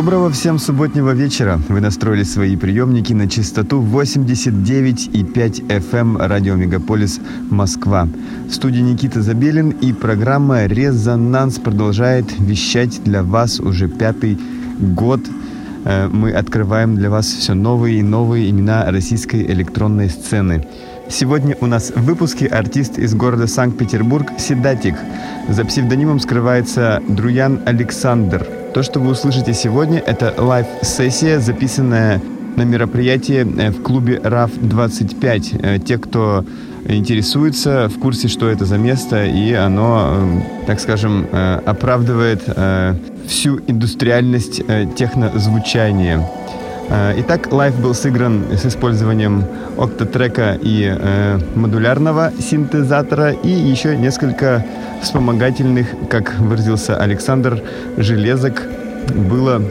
Доброго всем субботнего вечера. Вы настроили свои приемники на частоту 89,5 FM радио Мегаполис Москва. В студии Никита Забелин и программа «Резонанс» продолжает вещать для вас уже пятый год. Э, Мы открываем для вас все новые и новые имена российской электронной сцены. Сегодня у нас в выпуске артист из города Санкт-Петербург Седатик. За псевдонимом скрывается Друян Александр. То, что вы услышите сегодня, это live-сессия, записанная на мероприятии э, в клубе РАФ-25. Э, Те, кто интересуется, в курсе, что это за место, и оно, э, так скажем, оправдывает всю индустриальность технозвучания. Э, Итак, live был сыгран с использованием Octatrack а и э, модулярного синтезатора и еще несколько вспомогательных, как выразился Александр, железок было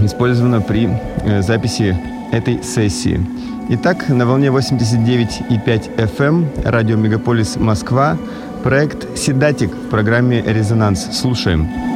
использовано при э, записи этой сессии. Итак, на волне 89,5 FM, радио Мегаполис Москва, проект «Седатик» в программе «Резонанс». Слушаем. Мы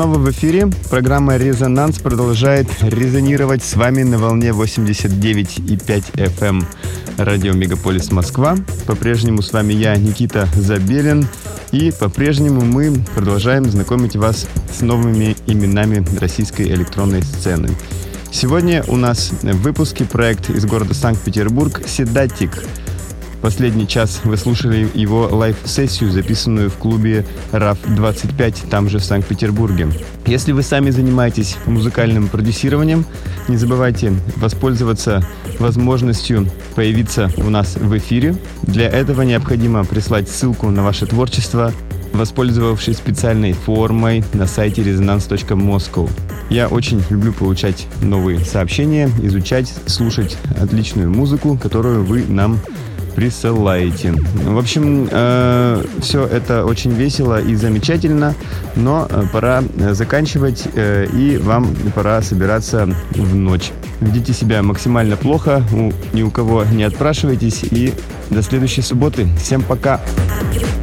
снова в эфире. Программа «Резонанс» продолжает резонировать с вами на волне 89,5 FM эм. радио «Мегаполис Москва». По-прежнему с вами я, Никита Забелин. И по-прежнему мы продолжаем знакомить вас с новыми именами российской электронной сцены. Сегодня у нас в выпуске проект из города Санкт-Петербург «Седатик», Последний час вы слушали его live-сессию, записанную в клубе RAF25, там же в Санкт-Петербурге. Если вы сами занимаетесь музыкальным продюсированием, не забывайте воспользоваться возможностью появиться у нас в эфире. Для этого необходимо прислать ссылку на ваше творчество воспользовавшись специальной формой на сайте resonance.moscow. Я очень люблю получать новые сообщения, изучать, слушать отличную музыку, которую вы нам присылаете. В общем, э, все это очень весело и замечательно, но э, пора заканчивать, э, и вам пора собираться в ночь. Ведите себя максимально плохо, у, ни у кого не отпрашивайтесь, и до следующей субботы. Всем пока! Пока.